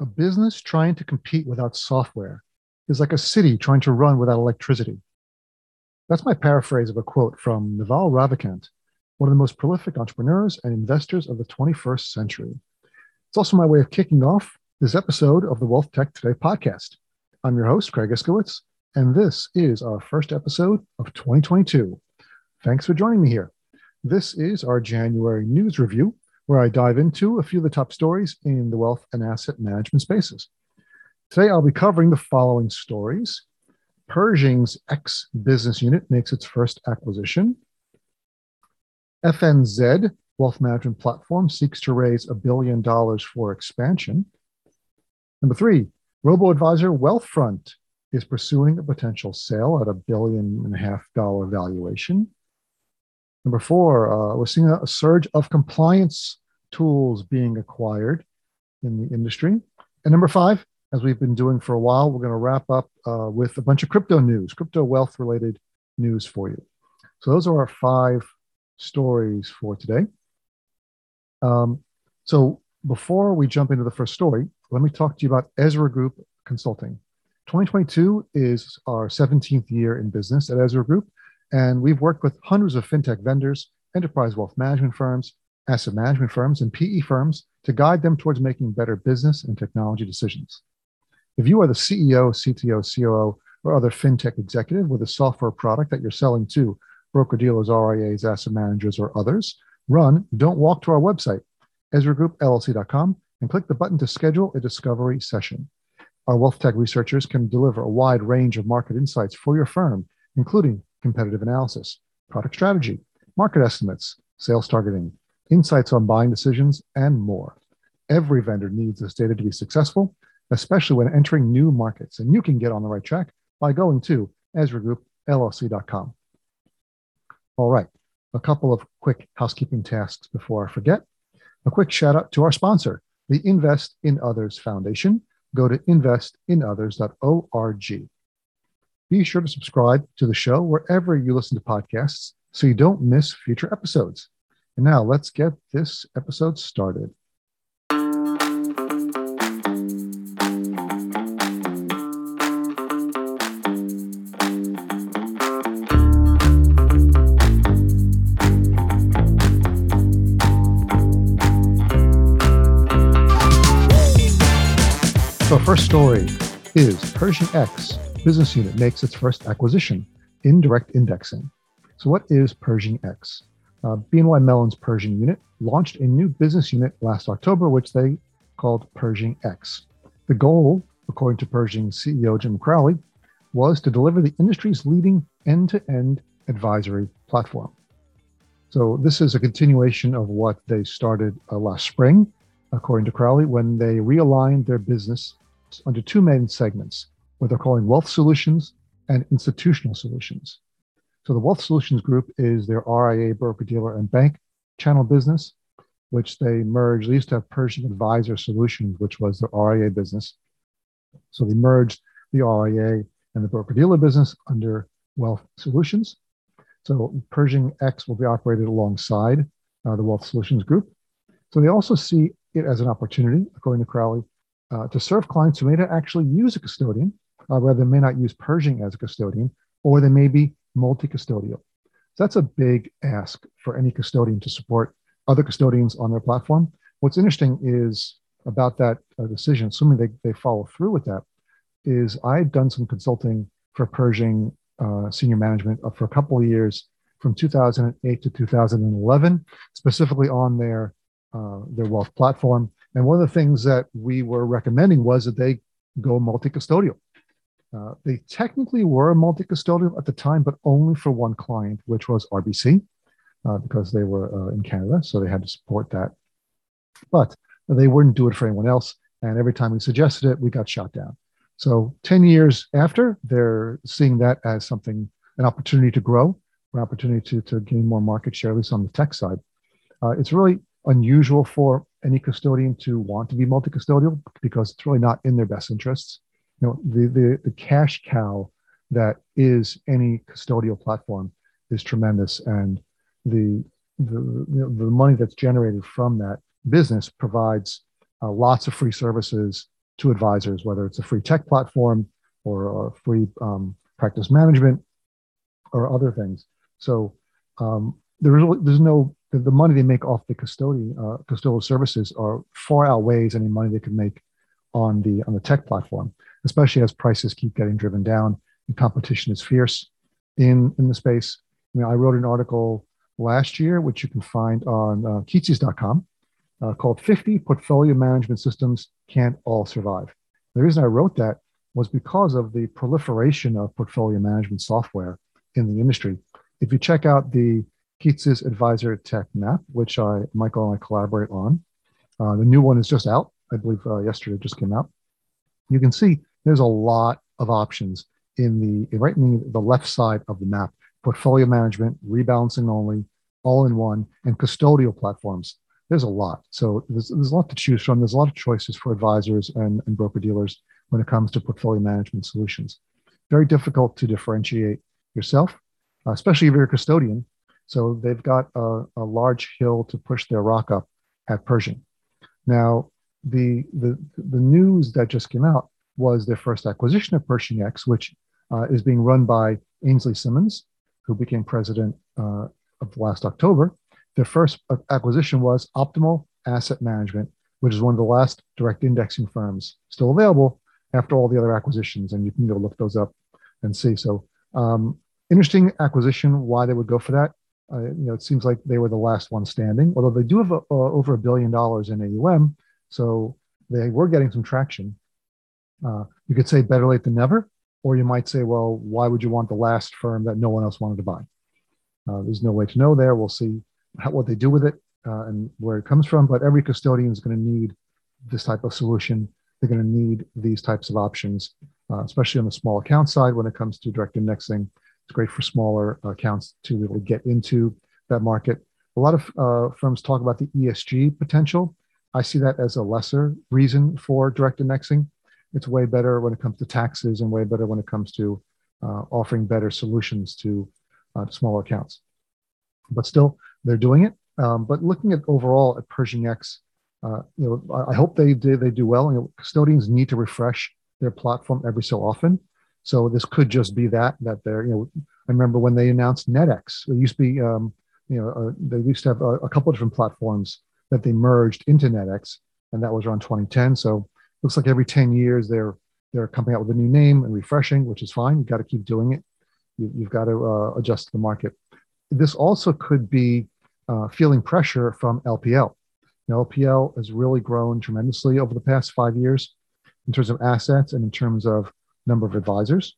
A business trying to compete without software is like a city trying to run without electricity. That's my paraphrase of a quote from Naval Ravikant, one of the most prolific entrepreneurs and investors of the 21st century. It's also my way of kicking off this episode of the Wealth Tech Today podcast. I'm your host, Craig Iskowitz, and this is our first episode of 2022. Thanks for joining me here. This is our January news review, where I dive into a few of the top stories in the wealth and asset management spaces. Today, I'll be covering the following stories Pershing's X business unit makes its first acquisition. FNZ wealth management platform seeks to raise a billion dollars for expansion. Number three, robo-advisor Wealthfront is pursuing a potential sale at a billion and a half dollar valuation. Number four, uh, we're seeing a surge of compliance tools being acquired in the industry. And number five, as we've been doing for a while, we're going to wrap up uh, with a bunch of crypto news, crypto wealth related news for you. So those are our five stories for today. Um, so before we jump into the first story, let me talk to you about Ezra Group Consulting. 2022 is our 17th year in business at Ezra Group, and we've worked with hundreds of fintech vendors, enterprise wealth management firms, asset management firms, and PE firms to guide them towards making better business and technology decisions. If you are the CEO, CTO, COO, or other fintech executive with a software product that you're selling to broker dealers, RIAs, asset managers, or others, run Don't Walk to our website, EzraGroupLLC.com, and click the button to schedule a discovery session. Our wealth tech researchers can deliver a wide range of market insights for your firm, including competitive analysis, product strategy, market estimates, sales targeting, insights on buying decisions, and more. Every vendor needs this data to be successful, especially when entering new markets. And you can get on the right track by going to EzraGroupLLC.com. All right, a couple of quick housekeeping tasks before I forget. A quick shout out to our sponsor, the Invest in Others Foundation. Go to investinothers.org. Be sure to subscribe to the show wherever you listen to podcasts so you don't miss future episodes. And now let's get this episode started. So, first story is Pershing X business unit makes its first acquisition, indirect indexing. So, what is Pershing X? Uh, BNY Mellon's Pershing unit launched a new business unit last October, which they called Pershing X. The goal, according to Pershing CEO Jim Crowley, was to deliver the industry's leading end to end advisory platform. So, this is a continuation of what they started uh, last spring, according to Crowley, when they realigned their business under two main segments, what they're calling wealth solutions and institutional solutions. So the wealth solutions group is their RIA, broker dealer, and bank channel business, which they merged. They used to have Pershing Advisor Solutions, which was their RIA business. So they merged the RIA and the broker dealer business under wealth solutions. So Pershing X will be operated alongside uh, the wealth solutions group. So they also see it as an opportunity, according to Crowley, uh, to serve clients who may not actually use a custodian, uh, they may not use Pershing as a custodian, or they may be multi-custodial. So that's a big ask for any custodian to support other custodians on their platform. What's interesting is about that uh, decision, assuming they, they follow through with that, is I had done some consulting for Pershing uh, senior management for a couple of years from 2008 to 2011, specifically on their uh, their wealth platform. And one of the things that we were recommending was that they go multi custodial. Uh, they technically were a multi custodial at the time, but only for one client, which was RBC, uh, because they were uh, in Canada. So they had to support that. But they wouldn't do it for anyone else. And every time we suggested it, we got shot down. So 10 years after, they're seeing that as something, an opportunity to grow, an opportunity to, to gain more market share, at least on the tech side. Uh, it's really unusual for any custodian to want to be multi-custodial because it's really not in their best interests. You know, the, the, the cash cow that is any custodial platform is tremendous. And the, the, you know, the money that's generated from that business provides uh, lots of free services to advisors, whether it's a free tech platform or a free um, practice management or other things. So um, there is there's no the, money they make off the custodian uh, custodial services are far outweighs any money they could make on the on the tech platform, especially as prices keep getting driven down and competition is fierce in in the space. I wrote an article last year, which you can find on uh, Kitces.com, uh, called 50 Portfolio Management Systems Can't All Survive. The reason I wrote that was because of the proliferation of portfolio management software in the industry. If you check out the Kitces Advisor Tech Map, which I, Michael and I collaborate on, uh, the new one is just out. I believe uh, yesterday just came out. You can see there's a lot of options in the right in the left side of the map: portfolio management, rebalancing only, all in one, and custodial platforms. There's a lot. So there's, there's a lot to choose from. There's a lot of choices for advisors and, and broker dealers when it comes to portfolio management solutions. Very difficult to differentiate yourself, especially if you're a custodian. So they've got a, a large hill to push their rock up at Pershing. Now, the, the, the news that just came out was their first acquisition of Pershing X, which uh, is being run by Ainslie Simmons, who became president uh, of last October. Their first acquisition was Optimal Asset Management, which is one of the last direct indexing firms still available after all the other acquisitions. And you can go look those up and see. So, um, interesting acquisition. Why they would go for that? Uh, you know, it seems like they were the last one standing. Although they do have a, uh, over a billion dollars in AUM, so they were getting some traction. Uh, you could say better late than never, or you might say, well, why would you want the last firm that no one else wanted to buy? Uh, there's no way to know there. We'll see how, what they do with it uh, and where it comes from. But every custodian is going to need this type of solution. They're going to need these types of options, uh, especially on the small account side when it comes to direct indexing. It's great for smaller accounts to be able to get into that market. A lot of uh, firms talk about the ESG potential. I see that as a lesser reason for direct indexing it's way better when it comes to taxes and way better when it comes to uh, offering better solutions to, uh, smaller accounts. But still, they're doing it. Um, but looking at overall at Pershing X, uh, you know, I hope they do, they do well. You know, custodians need to refresh their platform every so often. So this could just be that that they're you know I remember when they announced NetX. It used to be um, you know uh, they used to have a, a couple of different platforms that they merged into NetX, and that was around 2010. So looks like every 10 years they're they're coming out with a new name and refreshing, which is fine. You've got to keep doing it. You, have got to uh, adjust the market. This also could be uh, feeling pressure from LPL. Now, LPL has really grown tremendously over the past five years in terms of assets and in terms of number of advisors.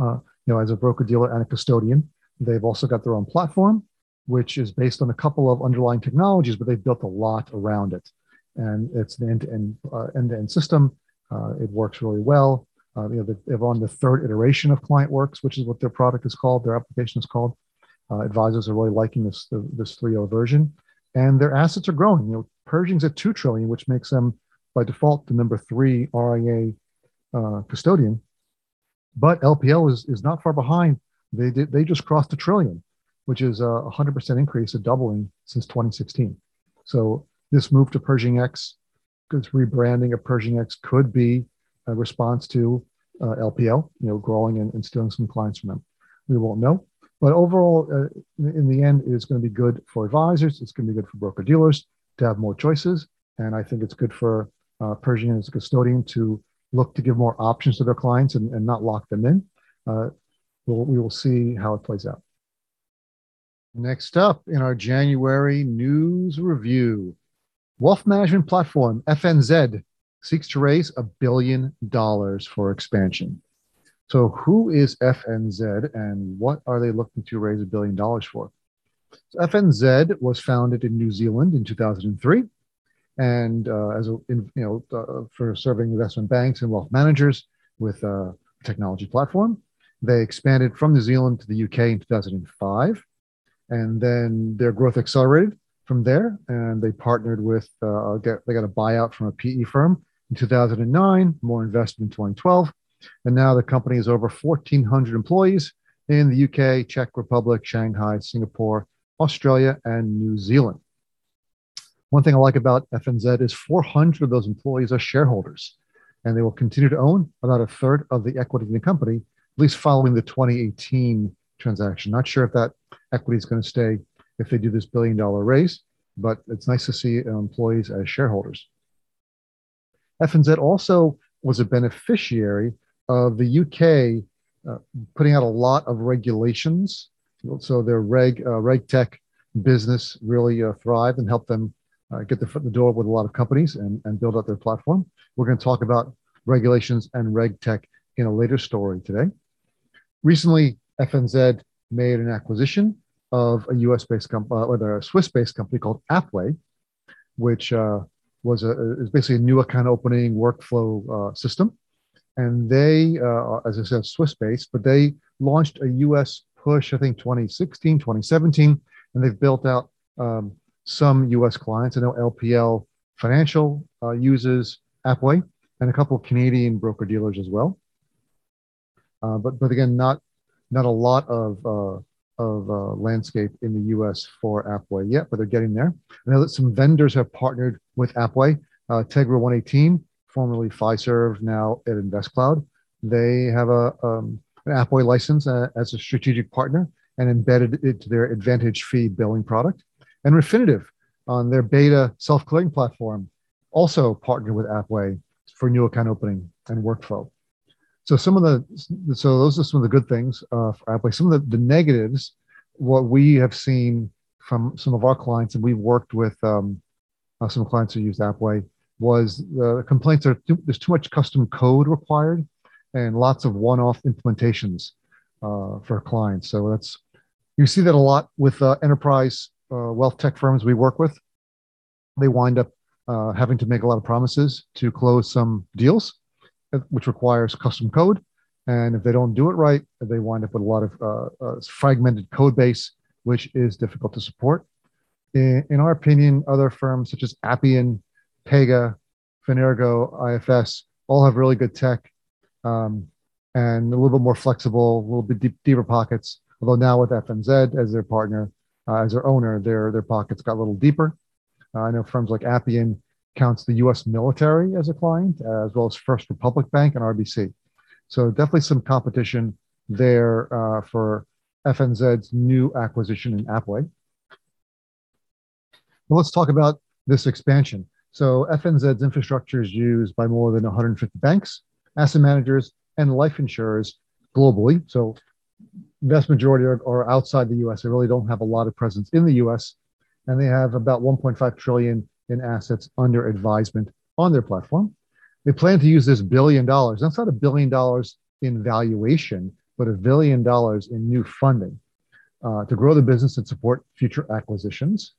Uh, you know, as a broker dealer and a custodian, they've also got their own platform, which is based on a couple of underlying technologies, but they've built a lot around it and it's an end-to-end uh, end-to-end system. Uh, it works really well. Uh, you know, they're on the third iteration of ClientWorks, which is what their product is called. Their application is called. Uh, advisors are really liking this this 3.0 version, and their assets are growing. You know, Pershing's at two trillion, which makes them by default the number three RIA uh, custodian. But LPL is is not far behind. They did they just crossed a trillion, which is a 100% increase, a doubling since 2016. So this move to Pershing X, this rebranding of Pershing X could be a response to uh, LPL, you know, growing and, and, stealing some clients from them. We won't know. But overall, uh, in the end, it's going to be good for advisors. It's going to be good for broker dealers to have more choices. And I think it's good for uh, Pershing as a custodian to look to give more options to their clients and, and not lock them in. Uh, we'll, we will see how it plays out. Next up in our January news review, Wealth management platform FNZ seeks to raise a billion dollars for expansion. So, who is FNZ and what are they looking to raise a billion dollars for? So FNZ was founded in New Zealand in 2003, and uh, as a, in, you know uh, for serving investment banks and wealth managers with a technology platform. They expanded from New Zealand to the UK in 2005, and then their growth accelerated from there, and they partnered with uh, get, they got a buyout from a PE firm in 2009, more investment in 2012, and now the company is over 1,400 employees in the UK, Czech Republic, Shanghai, Singapore, Australia, and New Zealand. One thing I like about FNZ is 400 of those employees are shareholders. and they will continue to own about a third of the equity in the company, at least following the 2018 transaction. Not sure if that equity is going to stay if they do this billion dollar raise, but it's nice to see employees as shareholders. FNZ also was a beneficiary of the UK uh, putting out a lot of regulations. So their reg uh, reg tech business really uh, thrived and helped them uh, get their foot in the door with a lot of companies and, and build out their platform. We're going to talk about regulations and reg tech in a later story today. Recently, FNZ made an acquisition of a US based company, uh, or a Swiss based company called Appway, which uh, was a, is basically a new account opening workflow uh, system. And they, uh, as I said, Swiss based, but they launched a US push, I think 2016, 2017, and they've built out um, some US clients. I know LPL Financial uh, uses Appway and a couple of Canadian broker dealers as well. Uh, but but again, not not a lot of of uh, landscape in the U.S. for Appway yet, but they're getting there. I know that some vendors have partnered with Appway. Uh, Tegra 118, formerly Fiserv, now at InvestCloud. They have a um, an Appway license uh, as a strategic partner and embedded it to their Advantage fee billing product. And Refinitiv on their beta self-clearing platform also partnered with Appway for new account opening and workflow. So some of the so those are some of the good things uh, for Appway. Some of the, the negatives, what we have seen from some of our clients, and we've worked with um, uh, some clients who use Appway, was the complaints are too, there's too much custom code required, and lots of one-off implementations uh, for clients. So that's you see that a lot with uh, enterprise uh, wealth tech firms we work with. They wind up having to make a lot of promises to close some deals which requires custom code. And if they don't do it right, they wind up with a lot of uh, uh, fragmented code base, which is difficult to support. In, in, our opinion, other firms such as Appian, Pega, Fenergo, IFS all have really good tech um, and a little bit more flexible, a little bit deep, deeper pockets. Although now with FNZ as their partner, uh, as their owner, their their pockets got a little deeper. Uh, I know firms like Appian counts the US military as a client, as well as First Republic Bank and RBC. So definitely some competition there uh, for FNZ's new acquisition in Appway. Let's talk about this expansion. So FNZ's infrastructure is used by more than 150 banks, asset managers, and life insurers globally. So vast majority are, are outside the US. They really don't have a lot of presence in the US. And they have about 1.5 trillion in assets under advisement on their platform. They plan to use this billion dollars. That's not a billion dollars in valuation, but a billion dollars in new funding uh, to grow the business and support future acquisitions.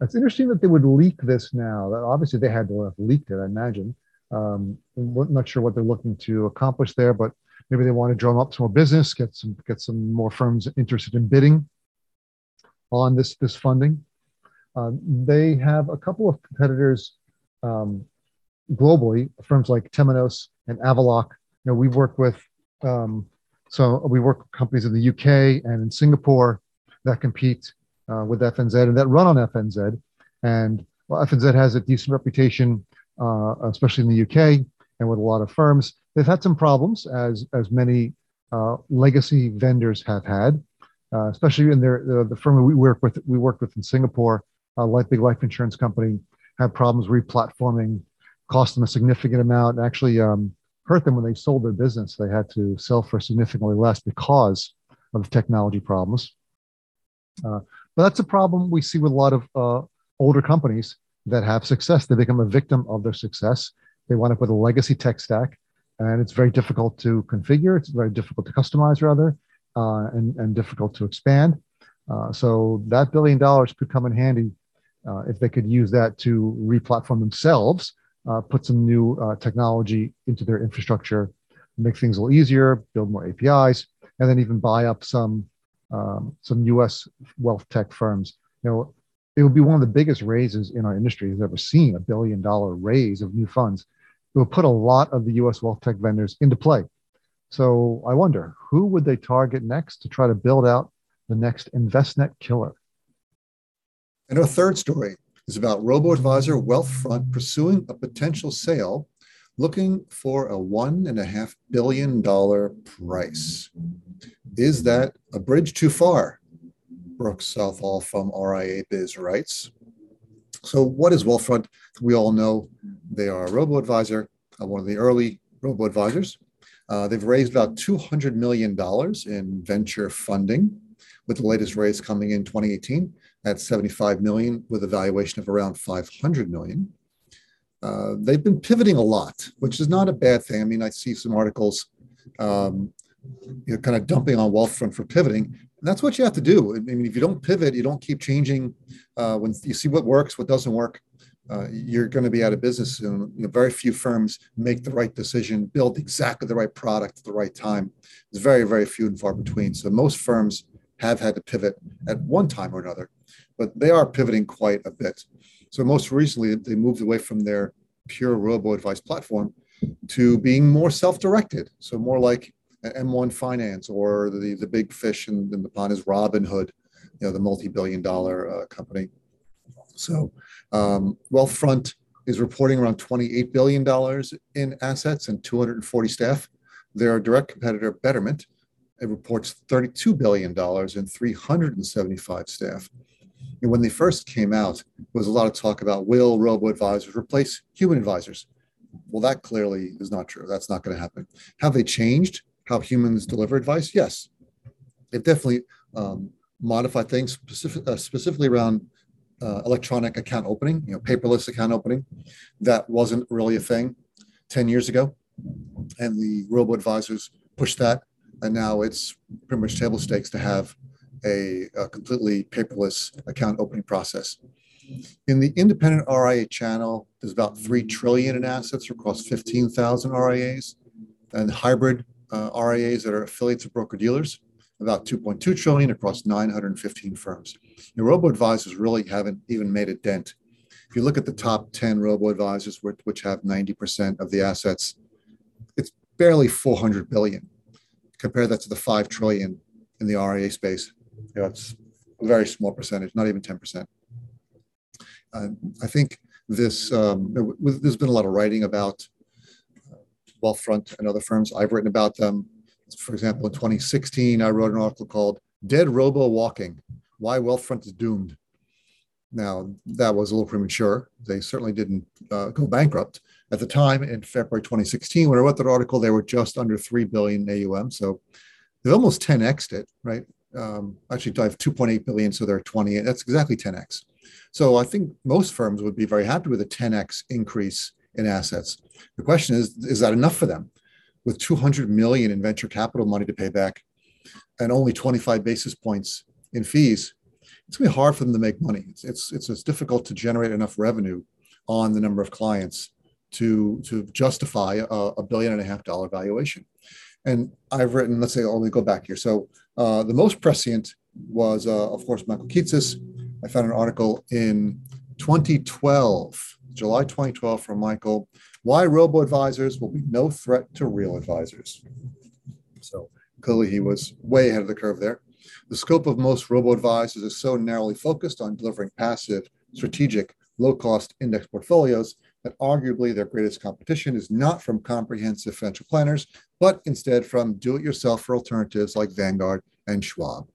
It's interesting that they would leak this now. That Obviously, they had to have leaked it, I imagine. Um, I'm not sure what they're looking to accomplish there, but maybe they want to drum up some more business, get some get some more firms interested in bidding on this this funding. Um, they have a couple of competitors um, globally, firms like Temenos and Avaloq. You know, we've worked with um, so we work with companies in the UK and in Singapore that compete uh, with FNZ and that run on FNZ. And well, FNZ has a decent reputation, uh, especially in the UK and with a lot of firms. They've had some problems, as as many uh, legacy vendors have had, uh, especially in their the, the firm we work with. We worked with in Singapore a life, big life insurance company had problems replatforming, cost them a significant amount, and actually um, hurt them when they sold their business. They had to sell for significantly less because of the technology problems. Uh, but that's a problem we see with a lot of uh, older companies that have success. They become a victim of their success. They wind up with a legacy tech stack, and it's very difficult to configure. It's very difficult to customize, rather, uh, and, and difficult to expand. Uh, so that billion dollars could come in handy uh, if they could use that to replatform themselves, uh, put some new uh, technology into their infrastructure, make things a little easier, build more APIs, and then even buy up some um, some U.S. wealth tech firms. You know, it would be one of the biggest raises in our industry has ever seen a billion dollar raise of new funds. It will put a lot of the U.S. wealth tech vendors into play. So I wonder who would they target next to try to build out the next Envestnet killer? And our third story is about RoboAdvisor Wealthfront pursuing a potential sale looking for a one and a half billion dollar price. Is that a bridge too far? Brooks Southall from RIA Biz writes. So, what is Wealthfront? We all know they are a robo advisor, uh, one of the early robo advisors. Uh, they've raised about $200 million in venture funding, with the latest raise coming in 2018 at 75 million, with a valuation of around 500 million. Uh, they've been pivoting a lot, which is not a bad thing. I mean, I see some articles, um, you know, kind of dumping on Wealthfront for pivoting. And that's what you have to do. I mean, if you don't pivot, you don't keep changing. Uh, when you see what works, what doesn't work, uh, you're going to be out of business. And you know, very few firms make the right decision, build exactly the right product at the right time. It's very, very few and far between. So most firms have had to pivot at one time or another, but they are pivoting quite a bit. So most recently, they moved away from their pure robo advice platform to being more self-directed. So more like M1 Finance or the, the big fish in, in the pond is Robinhood, you know, the multi-billion dollar uh, company. So um, Wealthfront is reporting around $28 billion in assets and 240 staff. Their direct competitor, Betterment, it reports $32 billion and 375 staff. And when they first came out, there was a lot of talk about will robo advisors replace human advisors? Well, that clearly is not true. That's not going to happen. Have they changed how humans deliver advice? Yes. They've definitely um, modified things specific, uh, specifically around uh, electronic account opening, you know, paperless account opening. That wasn't really a thing 10 years ago. And the robo advisors pushed that. And now it's pretty much table stakes to have a, a completely paperless account opening process. In the independent RIA channel, there's about 3 trillion in assets across 15,000 RIAs and hybrid uh, RIAs that are affiliates of broker dealers, about 2.2 trillion across 915 firms. Your robo advisors really haven't even made a dent. If you look at the top 10 robo advisors, which have 90% of the assets, it's barely 400 billion. Compare that to the 5 trillion in the RIA space you know, it's a very small percentage, not even 10%. Uh, I think this, um, there's been a lot of writing about uh, Wealthfront and other firms. I've written about them. For example, in 2016, I wrote an article called Dead Robo Walking Why Wealthfront is Doomed. Now, that was a little premature. They certainly didn't uh, go bankrupt. At the time, in February 2016, when I wrote that article, they were just under 3 billion AUM. So they've almost 10xed it, right? Um, actually I have 2.8 billion, so they're 20. That's exactly 10x. So I think most firms would be very happy with a 10x increase in assets. The question is, is that enough for them? With 200 million in venture capital money to pay back and only 25 basis points in fees, it's gonna be hard for them to make money. It's, it's, it's, it's difficult to generate enough revenue on the number of clients to, to justify a, a billion and a half dollar valuation. And I've written, let's say, me go back here. So uh, the most prescient was, uh, of course, Michael Kitces. I found an article in 2012, July 2012, from Michael, why robo advisors will be no threat to real advisors. So clearly he was way ahead of the curve there. The scope of most robo advisors is so narrowly focused on delivering passive, strategic, low cost index portfolios that arguably their greatest competition is not from comprehensive financial planners, but instead from do it yourself for alternatives like Vanguard and Schwab.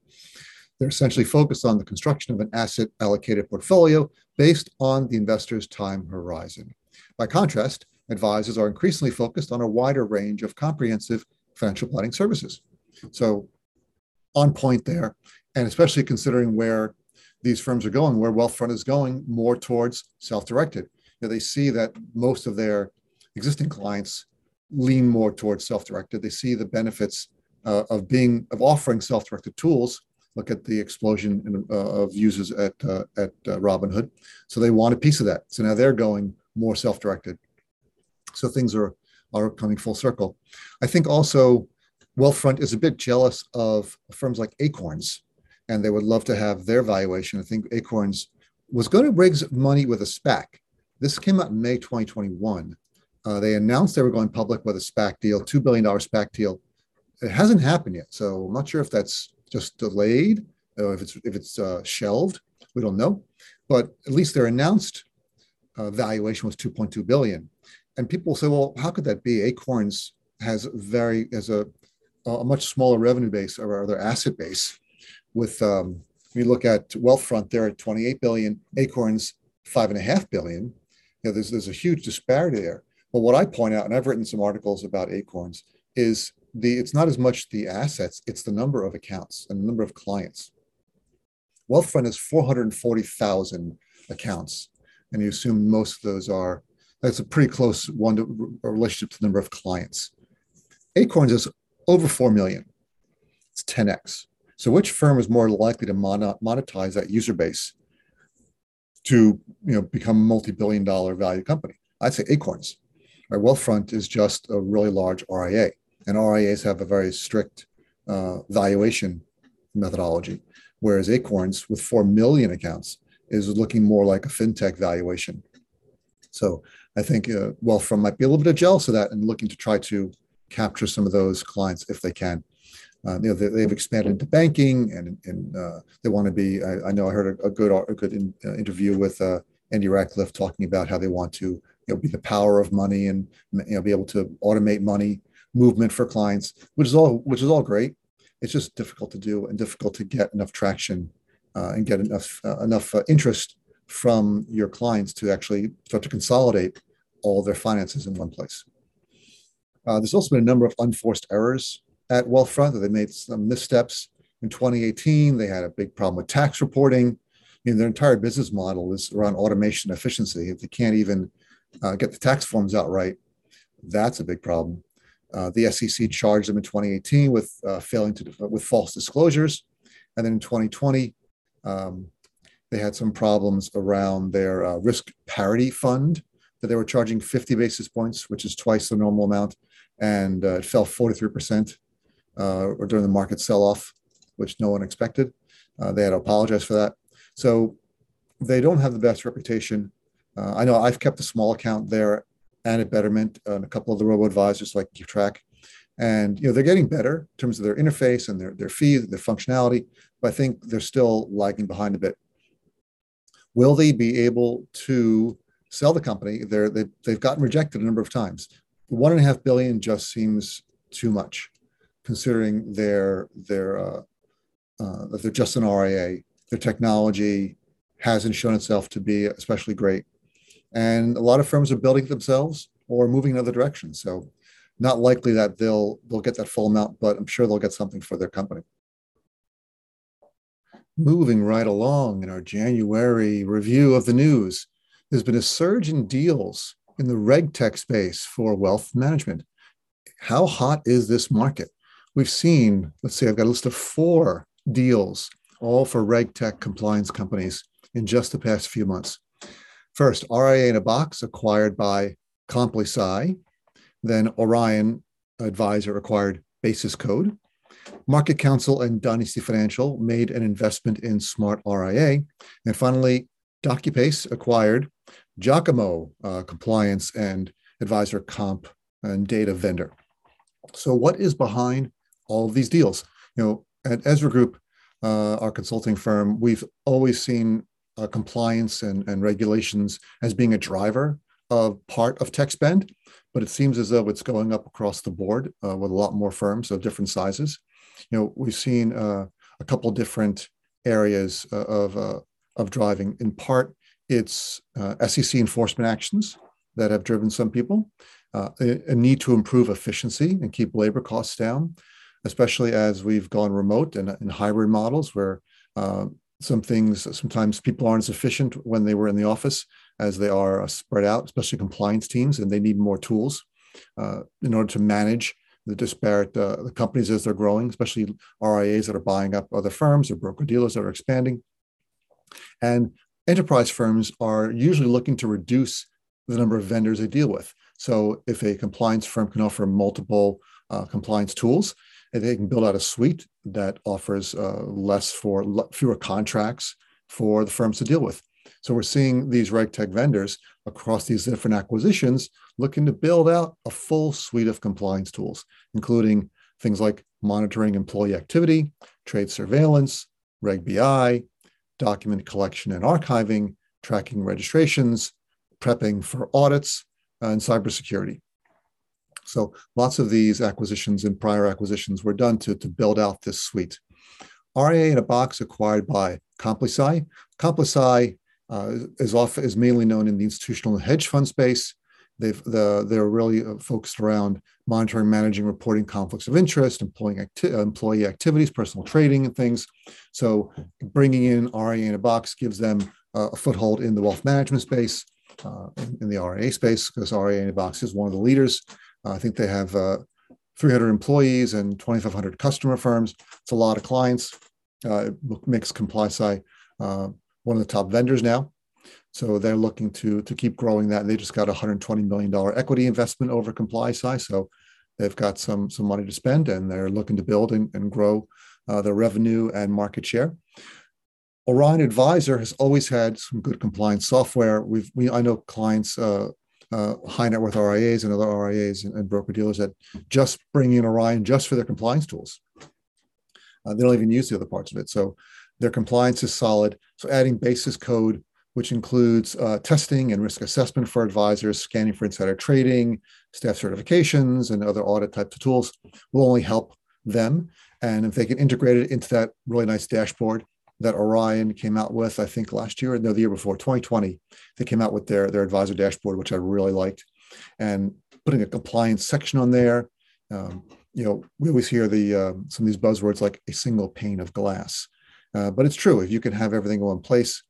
They're essentially focused on the construction of an asset allocated portfolio based on the investor's time horizon. By contrast, advisors are increasingly focused on a wider range of comprehensive financial planning services. So, on point there, and especially considering where these firms are going, where Wealthfront is going more towards self directed know, they see that most of their existing clients lean more towards self-directed. They see the benefits uh, of being of offering self-directed tools. Look at the explosion in, uh, of users at uh, at uh, Robinhood. So they want a piece of that. So now they're going more self-directed. So things are are coming full circle. I think also Wealthfront is a bit jealous of firms like Acorns, and they would love to have their valuation. I think Acorns was going to raise money with a SPAC, this came out in May 2021. Uh, they announced they were going public with a SPAC deal, $2 billion SPAC deal. It hasn't happened yet. So I'm not sure if that's just delayed, or if it's, if it's uh, shelved. We don't know. But at least their announced uh, valuation was 2.2 billion. and people say, well, how could that be? Acorns has very has a a much smaller revenue base or other asset base. With um, we look at Wealthfront, they're at 28 billion. Acorns five and a half billion. Know, there's there's a huge disparity there. But what I point out, and I've written some articles about Acorns, is the it's not as much the assets, it's the number of accounts and the number of clients. Wealthfront has 440,000 accounts, and you assume most of those are that's a pretty close one to relationship to the number of clients. Acorns is over 4 million. It's 10x. So which firm is more likely to monetize that user base to you know become a multi-billion dollar value company? I'd say Acorns. Our Wealthfront is just a really large RIA, and RIAs have a very strict uh, valuation methodology, whereas Acorns, with 4 million accounts, is looking more like a fintech valuation. So I think uh, Wealthfront might be a little bit of jealous of that and looking to try to capture some of those clients if they can. Uh, you know, they, have expanded into banking and, and uh, they want to be. I, I, know I heard a, a good a good in, uh, interview with uh, Andy Rachleff talking about how they want to you know be the power of money and you know be able to automate money movement for clients, which is all which is all great. It's just difficult to do and difficult to get enough traction uh, and get enough uh, enough interest from your clients to actually start to consolidate all their finances in one place. There's also been a number of unforced errors at Wealthfront that they made some missteps. In 2018, they had a big problem with tax reporting. I mean, their entire business model is around automation efficiency. If they can't even uh, get the tax forms out right, that's a big problem. Uh, the SEC charged them in 2018 with uh, failing to with false disclosures, and then in 2020, um, they had some problems around their uh, risk parity fund that they were charging 50 basis points, which is twice the normal amount, and uh, it fell 43% uh, or during the market sell-off, which no one expected. Uh, they had to apologize for that. So they don't have the best reputation. Uh, I know I've kept a small account there and at Betterment and a couple of the robo advisors so I can keep track. And you know they're getting better in terms of their interface and their their fee, their functionality, but I think they're still lagging behind a bit. Will they be able to sell the company? They're, they, they've gotten rejected a number of times. One and a half billion just seems too much, considering their their uh, uh, that they're just an RIA. Their technology hasn't shown itself to be especially great, and a lot of firms are building themselves or moving in other directions. So, not likely that they'll they'll get that full amount, but I'm sure they'll get something for their company. Moving right along in our January review of the news, there's been a surge in deals in the reg tech space for wealth management. How hot is this market? We've seen, let's say, I've got a list of four deals, all for reg tech compliance companies in just the past few months. First, RIA in a box acquired by ComplySci. Then Orion Advisor acquired Basis Code. MarketCounsel and Dynasty Financial made an investment in Smart RIA. And finally, DocuPace acquired Giacomo uh, Compliance and Advisor Comp and Data Vendor. So, what is behind all of these deals? You know, at Ezra Group, uh, our consulting firm, we've always seen uh, compliance and, and regulations as being a driver of part of tech spend, but it seems as though it's going up across the board uh, with a lot more firms of different sizes you know, we've seen uh, a couple different areas uh, of uh, of driving. In part, it's SEC enforcement actions that have driven some people. A, need to improve efficiency and keep labor costs down, especially as we've gone remote and in hybrid models where uh, some things sometimes people aren't as efficient when they were in the office as they are spread out, especially compliance teams, and they need more tools in order to manage the disparate uh, the companies as they're growing, especially RIAs that are buying up other firms or broker dealers that are expanding. And enterprise firms are usually looking to reduce the number of vendors they deal with. So if a compliance firm can offer multiple uh, compliance tools, they can build out a suite that offers uh, less for fewer contracts for the firms to deal with. So we're seeing these RegTech vendors across these different acquisitions looking to build out a full suite of compliance tools, including things like monitoring employee activity, trade surveillance, Reg BI, document collection and archiving, tracking registrations, prepping for audits, and cybersecurity. So lots of these acquisitions and prior acquisitions were done to, to build out this suite. RIA in a box acquired by ComplySci. ComplySci uh, is often is mainly known in the institutional hedge fund space. They've the, they're really uh, focused around monitoring, managing, reporting conflicts of interest, employing acti- employee activities, personal trading, and things. So bringing in RIA in a box gives them uh, a foothold in the wealth management space, uh, in, in, the RIA space, because RIA in a box is one of the leaders. Uh, I think they have uh, 300 employees and 2,500 customer firms. It's a lot of clients. it makes ComplySci one of the top vendors now. So they're looking to to keep growing that. They just got a 120 million dollar equity investment over ComplySci, so they've got some some money to spend, and they're looking to build and, and grow uh, their revenue and market share. Orion Advisor has always had some good compliance software. We've we I know clients. Uh, uh, high net worth RIAs and other RIAs and, and broker dealers that just bring in Orion just for their compliance tools. Uh, they don't even use the other parts of it. So their compliance is solid. So adding basis code, which includes uh, testing and risk assessment for advisors, scanning for insider trading, staff certifications, and other audit types of tools will only help them. And if they can integrate it into that really nice dashboard that Orion came out with, I think last year, no, the year before, 2020, they came out with their, their advisor dashboard, which I really liked. And putting a compliance section on there. Um, you know, we always hear the uh, some of these buzzwords like a single pane of glass. Uh, but it's true, if you can have everything in one place,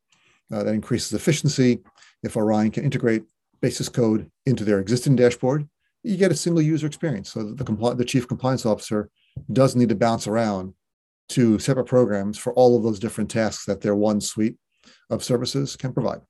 uh, that increases efficiency. If Orion can integrate basis code into their existing dashboard, you get a single user experience. So the, compli- the chief compliance officer doesn't need to bounce around to separate programs for all of those different tasks that their one suite of services can provide.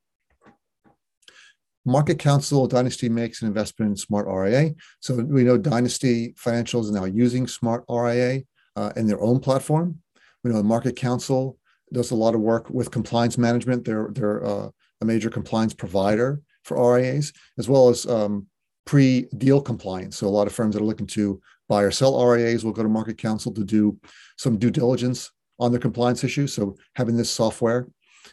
MarketCounsel Dynasty makes an investment in Smart RIA. So we know Dynasty Financials is now using Smart RIA uh, in their own platform. We know the MarketCounsel does a lot of work with compliance management. They're they're uh, a major compliance provider for RIAs, as well as um, pre-deal compliance. So a lot of firms that are looking to buy or sell RIAs will go to MarketCounsel to do some due diligence on their compliance issues. So having this software,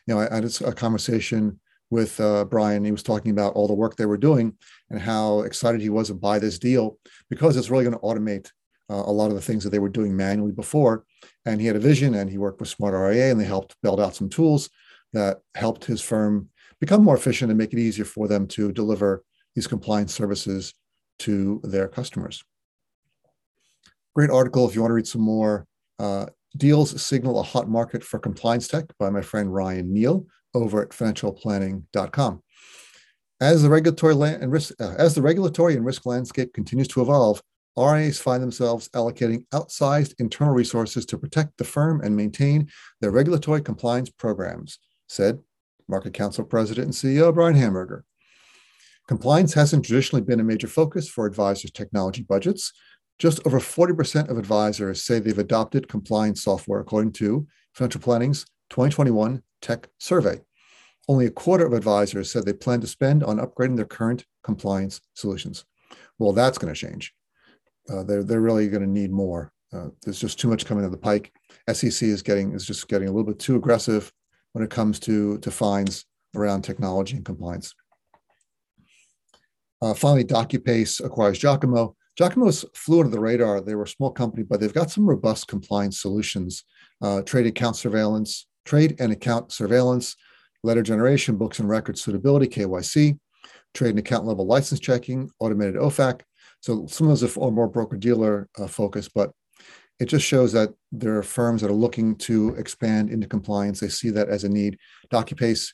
you know, I, I had a conversation with uh, Brian. He was talking about all the work they were doing and how excited he was to buy this deal because it's really going to automate uh, a lot of the things that they were doing manually before. And he had a vision and he worked with Smart RIA and they helped build out some tools that helped his firm become more efficient and make it easier for them to deliver these compliance services to their customers. Great article if you want to read some more. Uh, Deals signal a hot market for compliance tech by my friend Ryan Neal over at financialplanning.com. As the regulatory and risk, uh, as the regulatory and risk landscape continues to evolve, RIAs find themselves allocating outsized internal resources to protect the firm and maintain their regulatory compliance programs, said MarketCounsel President and CEO Brian Hamburger. Compliance hasn't traditionally been a major focus for advisors' technology budgets. Just over 40% of advisors say they've adopted compliance software, according to Financial Planning's 2021 Tech Survey. Only a quarter of advisors said they plan to spend on upgrading their current compliance solutions. Well, that's going to change uh, they're they're really going to need more. Uh, there's just too much coming to the pike. SEC is getting is just getting a little bit too aggressive when it comes to to fines around technology and compliance. Uh, finally, DocuPace acquires Jacamo. Jacamo's flew under the radar. They were a small company, but they've got some robust compliance solutions: uh, trade account surveillance, trade and account surveillance, letter generation, books and records suitability (KYC), trade and account level license checking, automated OFAC, so some of those are more broker dealer uh, focused, but it just shows that there are firms that are looking to expand into compliance. They see that as a need. DocuPace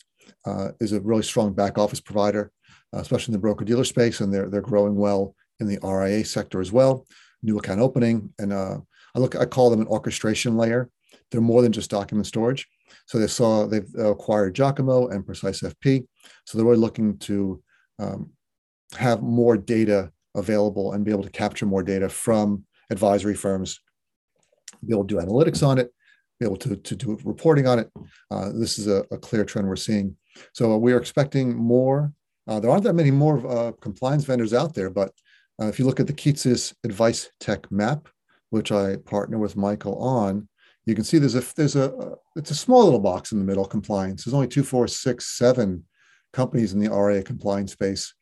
uh, is a really strong back office provider, uh, especially in the broker dealer space, and they're they're growing well in the RIA sector as well. New account opening, and uh, I look I call them an orchestration layer. They're more than just document storage. So they saw they've acquired Jacamo and Precise FP. So they're really looking to um, have more data available and be able to capture more data from advisory firms, be able to do analytics on it, be able to, to do reporting on it. Uh, this is a, a, clear trend we're seeing. So we are expecting more. Uh, there aren't that many more uh, compliance vendors out there, but uh, if you look at the Kitces Advice Tech Map, which I partner with Michael on, you can see there's a there's a it's a small little box in the middle compliance. There's only two, four, six, seven companies in the RIA compliance space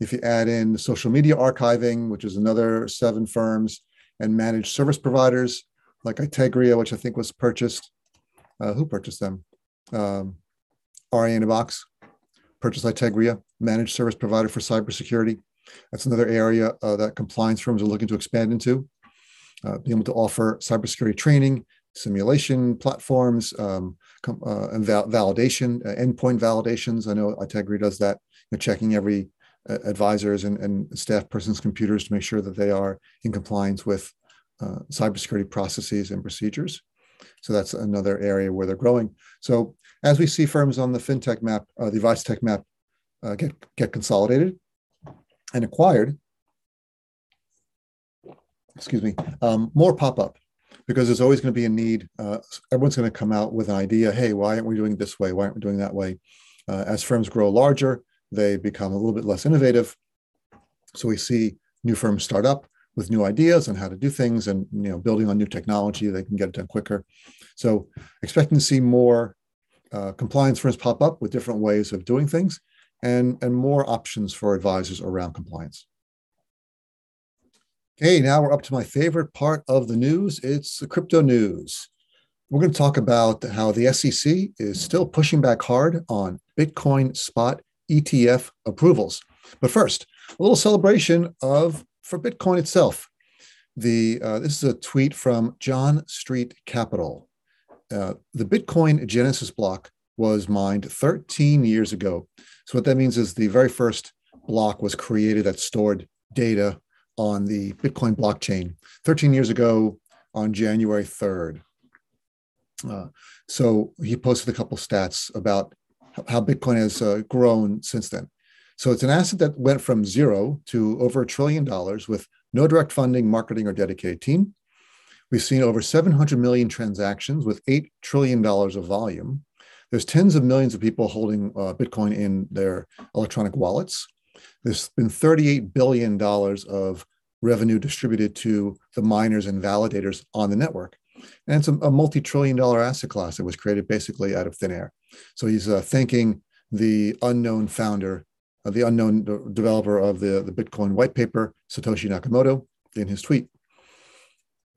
If you add in social media archiving, which is another seven firms, and managed service providers like Itegria, which I think was purchased. Uh, who purchased them? Um, RIA in a box, purchased Itegria, managed service provider for cybersecurity. That's another area uh, that compliance firms are looking to expand into. Uh, being able to offer cybersecurity training, simulation platforms, um, uh, and val- validation, uh, endpoint validations. I know Itegria does that, you know, checking every uh, advisors and, and staff person's computers to make sure that they are in compliance with uh, cybersecurity processes and procedures. So that's another area where they're growing. So as we see firms on the fintech map, uh, the advice tech map, uh, get get consolidated and acquired. Excuse me. Um, more pop up because there's always going to be a need. Uh, everyone's going to come out with an idea. Hey, why aren't we doing this way? Why aren't we doing that way? Uh, as firms grow larger, they become a little bit less innovative. So we see new firms start up with new ideas on how to do things and you know building on new technology they can get it done quicker so expecting to see more uh, compliance firms pop up with different ways of doing things and and more options for advisors around compliance okay now we're up to my favorite part of the news it's the crypto news we're going to talk about how the sec is still pushing back hard on bitcoin spot etf approvals but first a little celebration of for Bitcoin itself. The uh, this is a tweet from John Street Capital. Uh, the Bitcoin Genesis block was mined 13 years ago. So what that means is the very first block was created that stored data on the Bitcoin blockchain 13 years ago on January 3rd. Uh, so he posted a couple stats about how Bitcoin has uh, grown since then. So it's an asset that went from zero to over a trillion dollars with no direct funding, marketing, or dedicated team. We've seen over 700 million transactions with $8 trillion of volume. There's tens of millions of people holding uh, Bitcoin in their electronic wallets. There's been $38 billion of revenue distributed to the miners and validators on the network. And it's a, a multi trillion dollar asset class that was created basically out of thin air. So he's uh, thanking the unknown founder uh, the unknown developer of the, the Bitcoin white paper, Satoshi Nakamoto, in his tweet.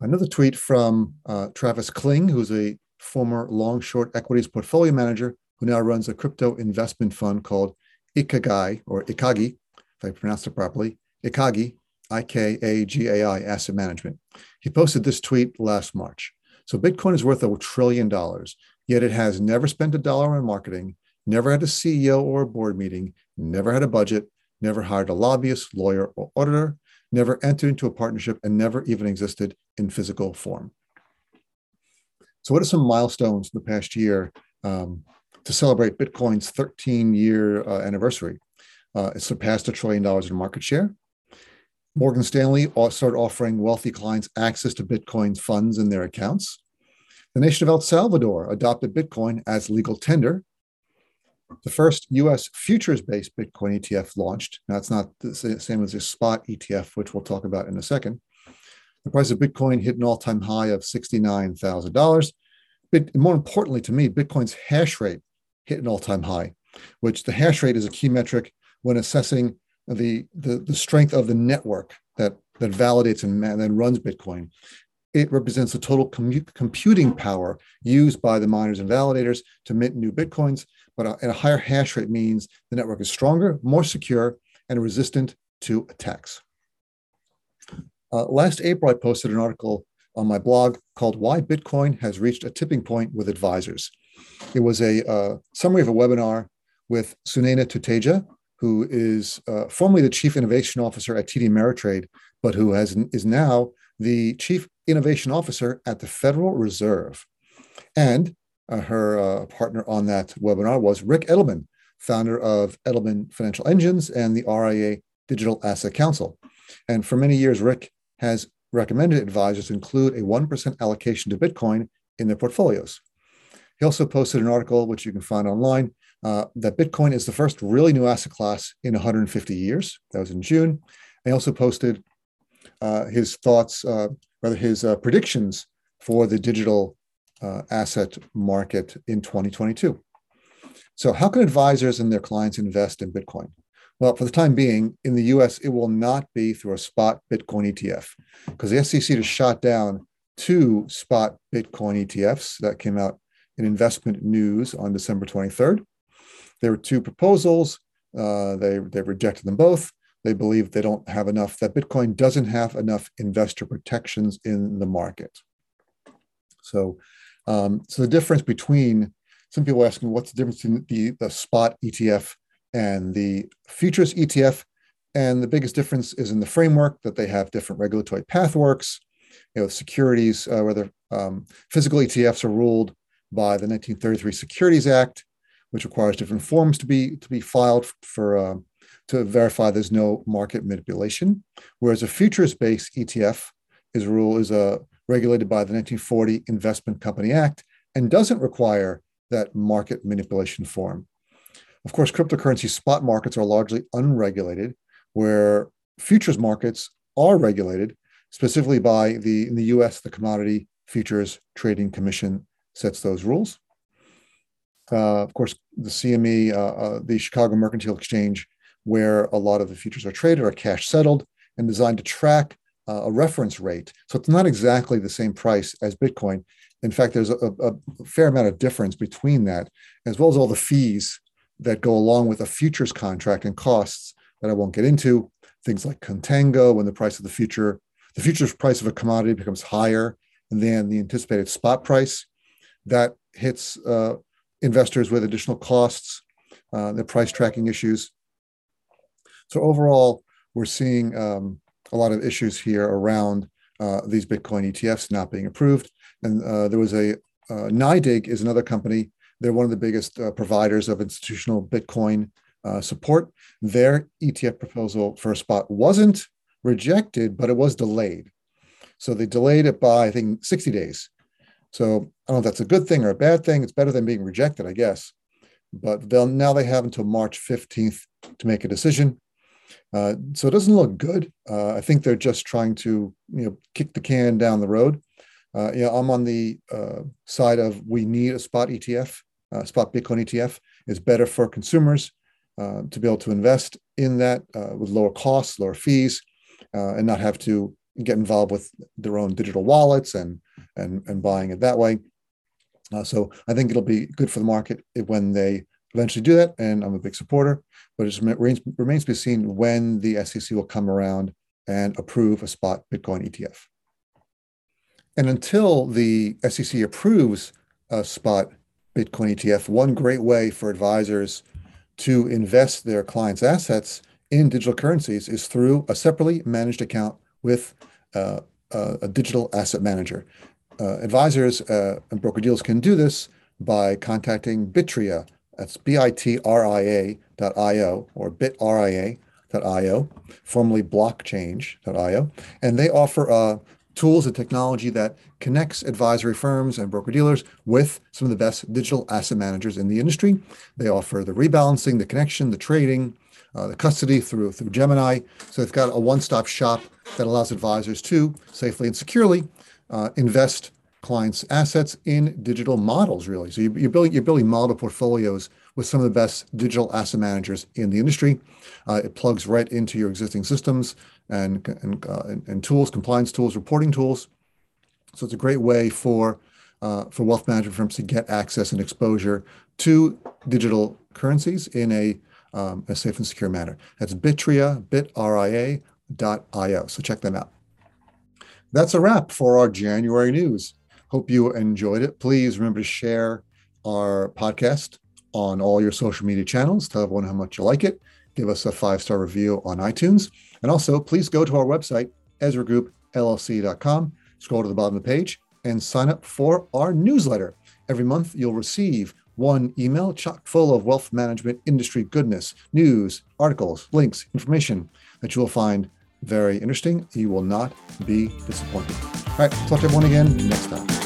Another tweet from uh, Travis Kling, who's a former long short equities portfolio manager who now runs a crypto investment fund called Ikagai or Ikagi, if I pronounce it properly, Ikagi, I K A G A I Asset Management. He posted this tweet last March. So Bitcoin is worth a trillion dollars, yet it has never spent a dollar on marketing, never had a CEO or a board meeting, never had a budget, never hired a lobbyist, lawyer, or auditor, never entered into a partnership, and never even existed in physical form. So, what are some milestones in the past year um, to celebrate Bitcoin's 13 year uh, anniversary? Uh, it surpassed a trillion dollars in market share. Morgan Stanley started offering wealthy clients access to Bitcoin's funds in their accounts. The nation of El Salvador adopted Bitcoin as legal tender the first US futures based Bitcoin ETF launched. Now, it's not the same as a spot ETF, which we'll talk about in a second. The price of Bitcoin hit an all time high of $69,000. But more importantly to me, Bitcoin's hash rate hit an all time high, which the hash rate is a key metric when assessing the, the, the strength of the network that, that validates and then runs Bitcoin it represents the total computing power used by the miners and validators to mint new bitcoins. But uh, a, a higher hash rate means the network is stronger, more secure, and resistant to attacks. Uh, last April, I posted an article on my blog called Why Bitcoin Has Reached a Tipping Point with Advisors. It was a uh, summary of a webinar with Sunaina Tuteja, who is uh, formerly the Chief Innovation Officer at TD Ameritrade, but who has, is now the Chief Innovation Officer at the Federal Reserve. And uh, her uh, partner on that webinar was Ric Edelman, founder of Edelman Financial Engines and the RIA Digital Asset Council. And for many years, Ric has recommended advisors include a 1% allocation to Bitcoin in their portfolios. He also posted an article, which you can find online, uh, that Bitcoin is the first really new asset class in 150 years. That was in June. he also posted uh, his thoughts, uh, rather his uh, predictions for the digital uh, asset market in 2022. So, how can advisors and their clients invest in Bitcoin? Well, for the time being, in the US, it will not be through a spot Bitcoin ETF because the SEC has shot down two spot Bitcoin ETFs that came out in investment news on December 23rd. There were two proposals. Uh, they, they rejected them both. They believe they don't have enough, that Bitcoin doesn't have enough investor protections in the market. So, um, so the difference between some people asking what's the difference in the, the spot ETF and the futures ETF. And the biggest difference is in the framework that they have different regulatory pathworks. You know, securities, uh, whether um, physical ETFs are ruled by the 1933 Securities Act, which requires different forms to be to be filed for uh, to verify there's no market manipulation. Whereas a futures-based ETF is rule is uh, regulated by the 1940 Investment Company Act and doesn't require that market manipulation form. Of course, cryptocurrency spot markets are largely unregulated, where futures markets are regulated, specifically by the in the U.S. the Commodity Futures Trading Commission sets those rules. Uh, of course, the CME, uh, uh, the Chicago Mercantile Exchange, where a lot of the futures are traded, are cash settled and designed to track uh, a reference rate. So it's not exactly the same price as Bitcoin. In fact, there's a, a, fair amount of difference between that, as well as all the fees that go along with a futures contract and costs that I won't get into. Things like contango, when the price of the future, the futures price of a commodity becomes higher than the anticipated spot price, that hits uh, investors with additional costs, uh, the price tracking issues. So overall, we're seeing um, a lot of issues here around uh, these Bitcoin ETFs not being approved. And uh, there was a uh, NYDIG is another company they're one of the biggest uh, providers of institutional Bitcoin uh, support. Their ETF proposal for a spot wasn't rejected, but it was delayed. So they delayed it by, I think, 60 days. So I don't know if that's a good thing or a bad thing. It's better than being rejected, I guess. But they'll now they have until March 15th to make a decision. Uh, so it doesn't look good. Uh, I think they're just trying to, you know, kick the can down the road. Uh, you know, I'm on the uh, side of we need a spot ETF uh, spot Bitcoin ETF is better for consumers uh, to be able to invest in that uh, with lower costs, lower fees, uh, and not have to get involved with their own digital wallets and and and buying it that way. So I think it'll be good for the market when they eventually do that, and I'm a big supporter. But it remains, remains to be seen when the SEC will come around and approve a spot Bitcoin ETF. And until the SEC approves a spot Bitcoin ETF, one great way for advisors to invest their clients' assets in digital currencies is through a separately managed account with uh, a, a, digital asset manager. Uh, advisors uh, and broker dealers can do this by contacting Bitria. That's B-I-T-R-I-A dot I-O or bitria.io, formerly blockchange.io. And they offer a tools and technology that connects advisory firms and broker dealers with some of the best digital asset managers in the industry. They offer the rebalancing, the connection, the trading, uh, the custody through through Gemini. So they've got a one-stop shop that allows advisors to safely and securely uh, invest clients' assets in digital models. Really, so you, are building you're building model portfolios with some of the best digital asset managers in the industry. Uh, it plugs right into your existing systems and, and, uh, and, tools, compliance tools, reporting tools. So it's a great way for, uh, for wealth management firms to get access and exposure to digital currencies in a, um, a safe and secure manner. That's Bitria, bitria.io. So check them out. That's a wrap for our January news. Hope you enjoyed it. Please remember to share our podcast on all your social media channels. Tell everyone how much you like it. Give us a five star review on iTunes. And also, please go to our website, EzraGroupLLC.com, scroll to the bottom of the page, and sign up for our newsletter. Every month, you'll receive one email chock full of wealth management industry goodness, news, articles, links, information that you will find very interesting. You will not be disappointed. All right, talk to everyone again next time.